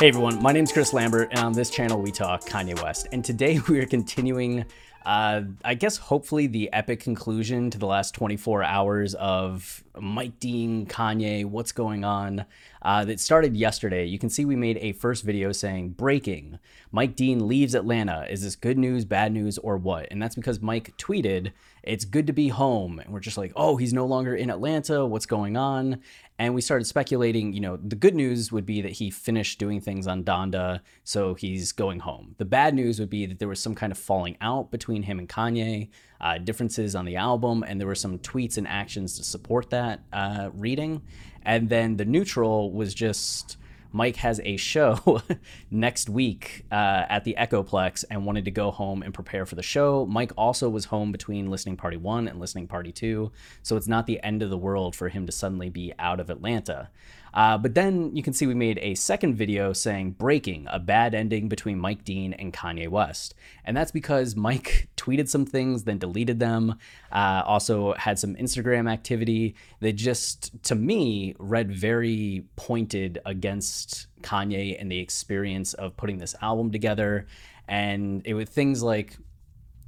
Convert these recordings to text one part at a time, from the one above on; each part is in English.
Hey everyone, my name is Chris Lambert, and on this channel we talk Kanye West. And today we are continuing, uh, I guess, hopefully the epic conclusion to the last 24 hours of Mike Dean, Kanye, what's going on. Uh, that started yesterday. You can see we made a first video saying breaking. Mike Dean leaves Atlanta. Is this good news, bad news, or what? And that's because Mike tweeted, It's good to be home. And we're just like, Oh, he's no longer in Atlanta. What's going on? And we started speculating, you know, the good news would be that he finished doing things on Donda, so he's going home. The bad news would be that there was some kind of falling out between him and Kanye, uh, differences on the album, and there were some tweets and actions to support that uh, reading. And then the neutral was just Mike has a show next week uh, at the Echoplex and wanted to go home and prepare for the show. Mike also was home between listening party one and listening party two, so it's not the end of the world for him to suddenly be out of Atlanta. Uh, but then you can see we made a second video saying breaking a bad ending between Mike Dean and Kanye West. And that's because Mike tweeted some things, then deleted them. Uh, also had some Instagram activity that just, to me, read very pointed against Kanye and the experience of putting this album together. And it was things like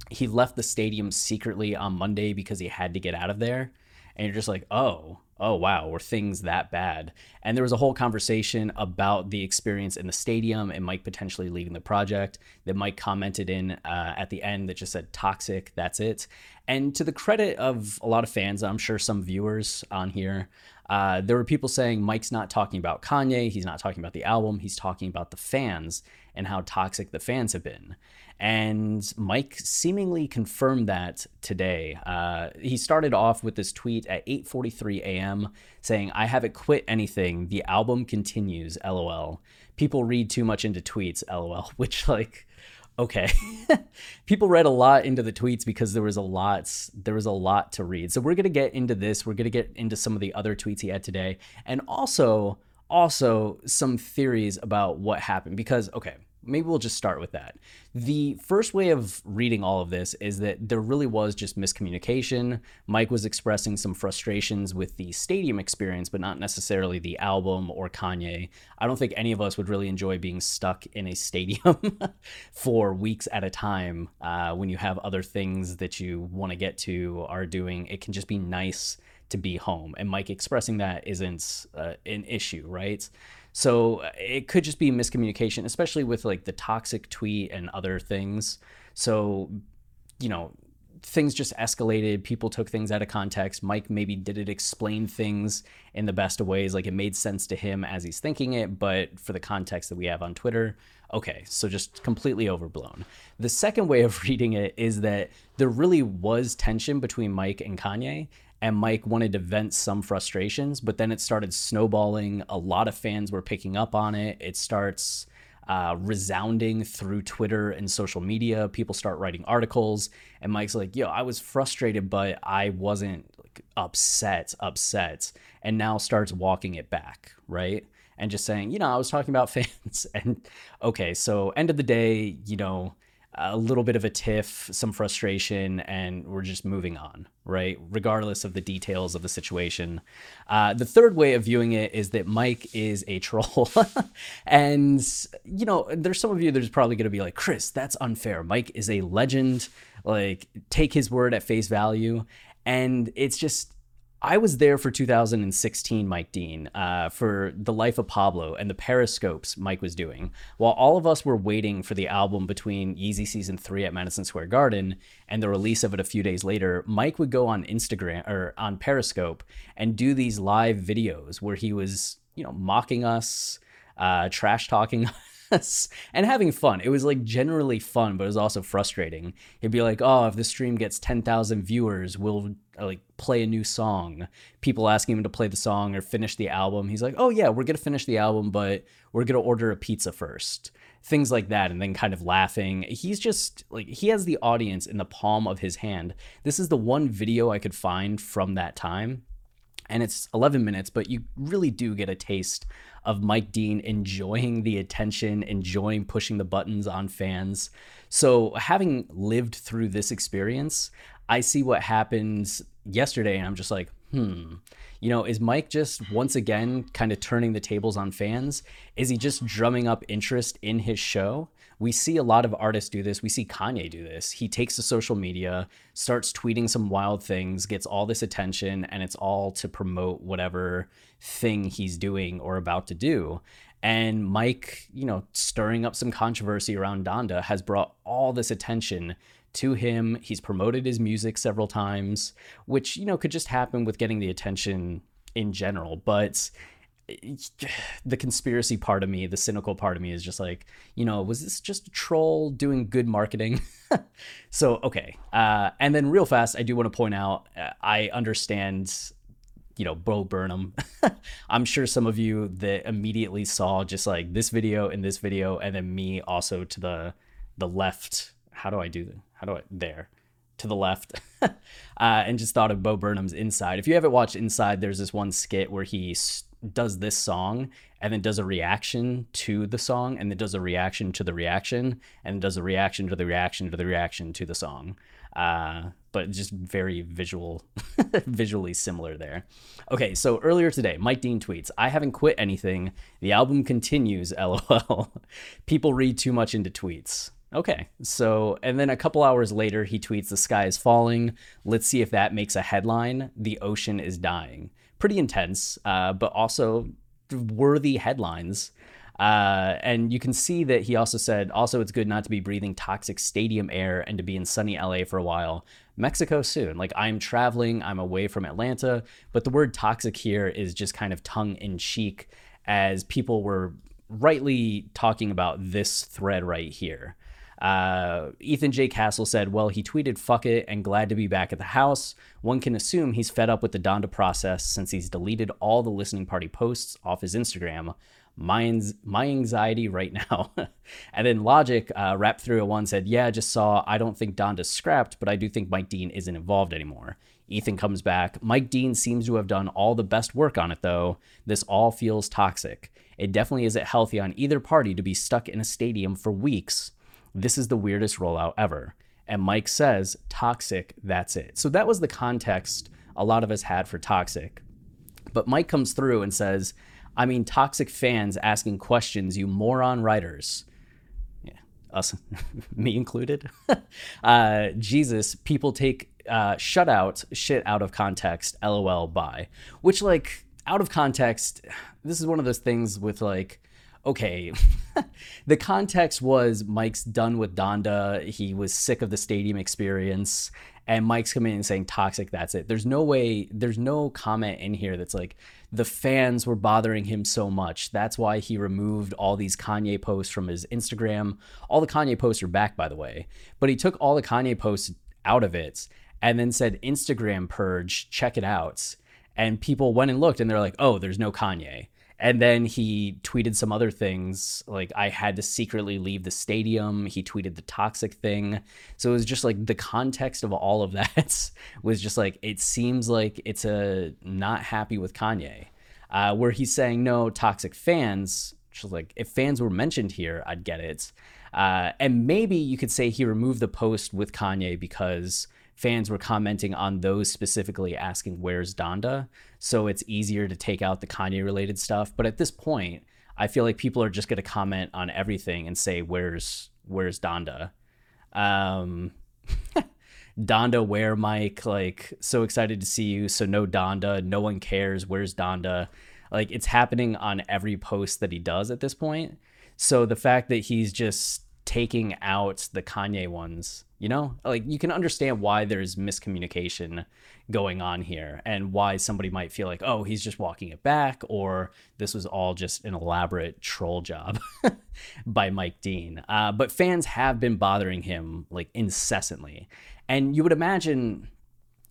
he left the stadium secretly on Monday because he had to get out of there. And you're just like, oh, oh wow were things that bad? And there was a whole conversation about the experience in the stadium and mike potentially leaving the project that mike commented in uh, at the end that just said toxic that's it. And to the credit of a lot of fans i'm sure some viewers on here uh, there were people saying mike's not talking about kanye he's not talking about the album he's talking about the fans and how toxic the fans have been and Mike seemingly confirmed that today. Uh, he started off with this tweet at 8:43 a.m. saying, "I haven't quit anything. The album continues. LOL." People read too much into tweets. LOL. Which like, okay, people read a lot into the tweets because there was a lot. There was a lot to read. So we're gonna get into this. We're gonna get into some of the other tweets he had today, and also also some theories about what happened because okay maybe we'll just start with that. The first way of reading all of this is that there really was just miscommunication. Mike was expressing some frustrations with the stadium experience, but not necessarily the album or Kanye. I don't think any of us would really enjoy being stuck in a stadium for weeks at a time uh, when you have other things that you want to get to are doing. It can just be nice to be home. And Mike expressing that isn't uh, an issue, right? So uh, it could just be miscommunication, especially with like the toxic tweet and other things. So, you know, things just escalated. People took things out of context. Mike maybe didn't explain things in the best of ways. Like it made sense to him as he's thinking it, but for the context that we have on Twitter, okay, so just completely overblown. The second way of reading it is that there really was tension between Mike and Kanye, and Mike wanted to vent some frustrations, but then it started snowballing. A lot of fans were picking up on it. It starts uh, resounding through Twitter and social media. People start writing articles, and Mike's like, "Yo, I was frustrated, but I wasn't like, upset, upset," and now starts walking it back, right? And just saying, you know, I was talking about fans, and okay, so end of the day, you know, a little bit of a tiff, some frustration, and we're just moving on, right? Regardless of the details of the situation. Uh, the third way of viewing it is that Mike is a troll. and, you know, there's some of you that's probably going to be like, Chris, that's unfair. Mike is a legend. Like, take his word at face value. And it's just, I was there for 2016, Mike Dean, uh, for The Life of Pablo and the Periscopes Mike was doing. While all of us were waiting for the album between Yeezy Season 3 at Madison Square Garden and the release of it a few days later, Mike would go on Instagram or on Periscope and do these live videos where he was, you know, mocking us, uh, trash talking and having fun. It was like generally fun, but it was also frustrating. He'd be like, "Oh, if the stream gets 10,000 viewers, we'll like play a new song." People asking him to play the song or finish the album. He's like, "Oh yeah, we're going to finish the album, but we're going to order a pizza first. Things like that and then kind of laughing. He's just like he has the audience in the palm of his hand. This is the one video I could find from that time and it's 11 minutes, but you really do get a taste of Mike Dean enjoying the attention, enjoying pushing the buttons on fans. So, having lived through this experience, I see what happens yesterday, and I'm just like, hmm, you know, is Mike just once again kind of turning the tables on fans? Is he just drumming up interest in his show? We see a lot of artists do this. We see Kanye do this. He takes to social media, starts tweeting some wild things, gets all this attention, and it's all to promote whatever thing he's doing or about to do. And Mike, you know, stirring up some controversy around Donda has brought all this attention to him. He's promoted his music several times, which, you know, could just happen with getting the attention in general. But the conspiracy part of me, the cynical part of me is just like, you know, was this just a troll doing good marketing? so, okay. Uh, and then, real fast, I do want to point out uh, I understand, you know, Bo Burnham. I'm sure some of you that immediately saw just like this video and this video, and then me also to the the left. How do I do that? How do I there? to the left uh, and just thought of Bo Burnham's Inside. If you haven't watched Inside, there's this one skit where he does this song and then does a reaction to the song and then does a reaction to the reaction and does a reaction to the reaction to the reaction to the song uh, but just very visual visually similar there okay so earlier today mike dean tweets i haven't quit anything the album continues lol people read too much into tweets Okay. So, and then a couple hours later, he tweets, The sky is falling. Let's see if that makes a headline. The ocean is dying pretty intense, uh, but also worthy headlines. Uh, and you can see that he also said, also, it's good not to be breathing toxic stadium air and to be in sunny LA for a while. Mexico soon. Like, I'm traveling, I'm away from Atlanta, but the word toxic here is just kind of tongue in cheek as people were rightly talking about this thread right here. Uh, Ethan J. Castle said, Well, he tweeted, fuck it, and glad to be back at the house. One can assume he's fed up with the Donda process since he's deleted all the listening party posts off his Instagram. My, my anxiety right now. and then Logic, uh, Rap 301 said, Yeah, just saw, I don't think Donda's scrapped, but I do think Mike Dean isn't involved anymore. Ethan comes back. Mike Dean seems to have done all the best work on it, though. This all feels toxic. It definitely isn't healthy on either party to be stuck in a stadium for weeks this is the weirdest rollout ever. And Mike says, toxic, that's it. So that was the context a lot of us had for toxic. But Mike comes through and says, I mean, toxic fans asking questions, you moron writers. Yeah, us, me included. uh, Jesus, people take uh, shutout shit out of context, lol, bye. Which, like, out of context, this is one of those things with, like, okay, the context was Mike's done with Donda. He was sick of the stadium experience. And Mike's coming in and saying toxic, that's it. There's no way, there's no comment in here that's like the fans were bothering him so much. That's why he removed all these Kanye posts from his Instagram. All the Kanye posts are back, by the way. But he took all the Kanye posts out of it and then said Instagram purge, check it out. And people went and looked and they're like, oh, there's no Kanye. And then he tweeted some other things like I had to secretly leave the stadium. He tweeted the toxic thing. So it was just like the context of all of that was just like it seems like it's a not happy with Kanye. Uh, where he's saying no toxic fans. Just like if fans were mentioned here, I'd get it. Uh, and maybe you could say he removed the post with Kanye because fans were commenting on those specifically asking where's Donda. So it's easier to take out the Kanye related stuff. But at this point, I feel like people are just going to comment on everything and say where's where's Donda. Um Donda where Mike like so excited to see you so no Donda no one cares where's Donda like it's happening on every post that he does at this point so the fact that he's just taking out the Kanye ones. You know, like you can understand why there's miscommunication going on here and why somebody might feel like, oh, he's just walking it back, or this was all just an elaborate troll job by Mike Dean. Uh, but fans have been bothering him like incessantly. And you would imagine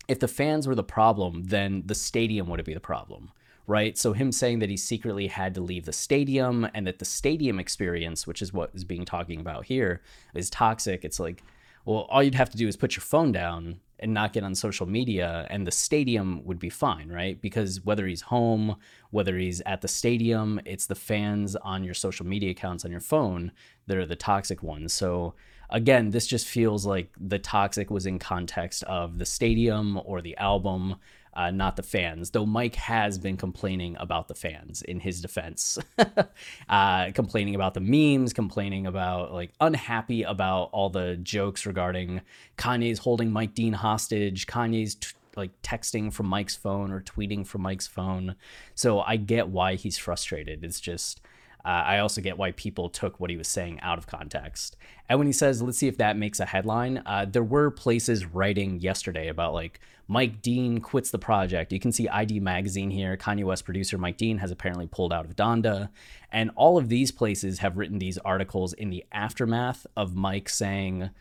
if the fans were the problem, then the stadium would be the problem right? So him saying that he secretly had to leave the stadium and that the stadium experience, which is what is being talking about here, is toxic. It's like, well, all you'd have to do is put your phone down and not get on social media and the stadium would be fine, right? Because whether he's home, whether he's at the stadium, it's the fans on your social media accounts on your phone that are the toxic ones. So again, this just feels like the toxic was in context of the stadium or the album uh, not the fans. Though Mike has been complaining about the fans in his defense, uh, complaining about the memes, complaining about like unhappy about all the jokes regarding Kanye's holding Mike Dean hostage, Kanye's t- like texting from Mike's phone or tweeting from Mike's phone. So I get why he's frustrated. It's just uh, I also get why people took what he was saying out of context. And when he says, let's see if that makes a headline, uh, there were places writing yesterday about like Mike Dean quits the project. You can see ID Magazine here. Kanye West producer Mike Dean has apparently pulled out of Donda. And all of these places have written these articles in the aftermath of Mike saying,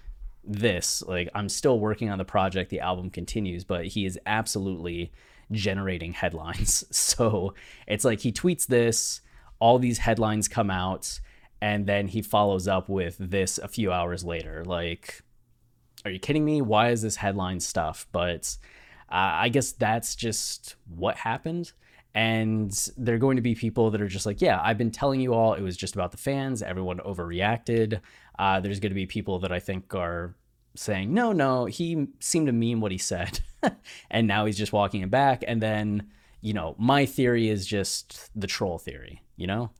this like i'm still working on the project the album continues but he is absolutely generating headlines so it's like he tweets this all these headlines come out and then he follows up with this a few hours later. Like are you kidding me? Why is this headline stuff? But uh, i guess that's just what happened. And there are going to be people that are just like yeah i've been telling you all it was just about the fans. Everyone overreacted. Uh, there's going to be people that i think are saying no no he seemed to mean what he said. And now he's just walking it back. And then you know, my theory is just the troll theory, you know?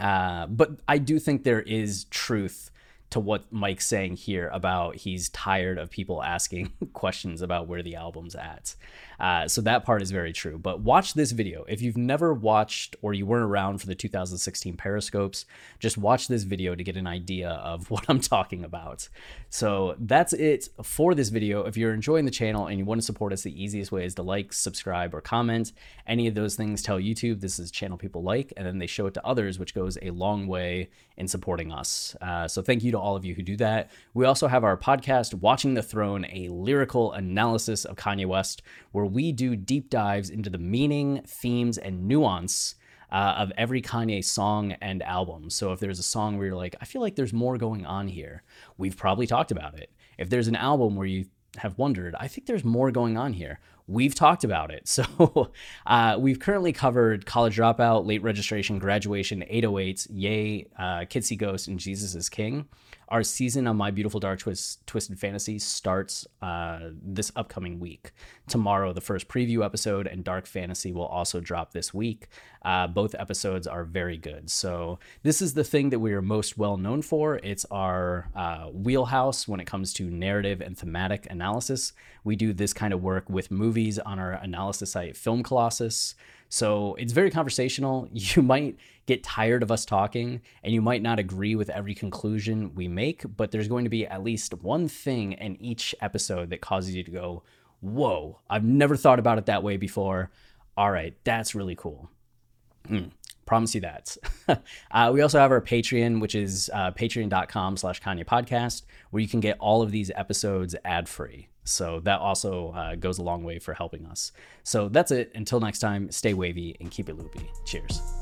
Uh, but I do think there is truth to what Mike's saying here about he's tired of people asking questions about where the album's at. Uh, so that part is very true. But watch this video. If you've never watched or you weren't around for the 2016 Periscopes, just watch this video to get an idea of what I'm talking about. So that's it for this video. If you're enjoying the channel and you want to support us, the easiest way is to like, subscribe, or comment. Any of those things tell YouTube this is channel people like, and then they show it to others, which goes a long way in supporting us. Uh, so thank you to all of you who do that. We also have our podcast, Watching the Throne, a lyrical analysis of Kanye West, where we do deep dives into the meaning, themes, and nuance uh, of every Kanye song and album. So if there's a song where you're like, I feel like there's more going on here, we've probably talked about it. If there's an album where you have wondered, I think there's more going on here. We've talked about it. So uh, we've currently covered College Dropout, Late Registration, Graduation, 808s, Ye, uh, See Ghost, and Jesus is King our season of My Beautiful Dark Twist Twisted Fantasy starts uh, this upcoming week. Tomorrow, the first preview episode and Dark Fantasy will also drop this week. Uh, both episodes are very good. So this is the thing that we are most well known for. It's our uh, wheelhouse when it comes to narrative and thematic analysis. We do this kind of work with movies on our analysis site, Film Colossus. So it's very conversational. You might get tired of us talking and you might not agree with every conclusion we make, but there's going to be at least one thing in each episode that causes you to go, Whoa, I've never thought about it that way before. All right, that's really cool. Mm, promise you that. uh, we also have our Patreon, which is uh, patreon.com slash Kanye podcast, where you can get all of these episodes ad free. So that also uh, goes a long way for helping us. So that's it. Until next time, stay wavy and keep it loopy. Cheers.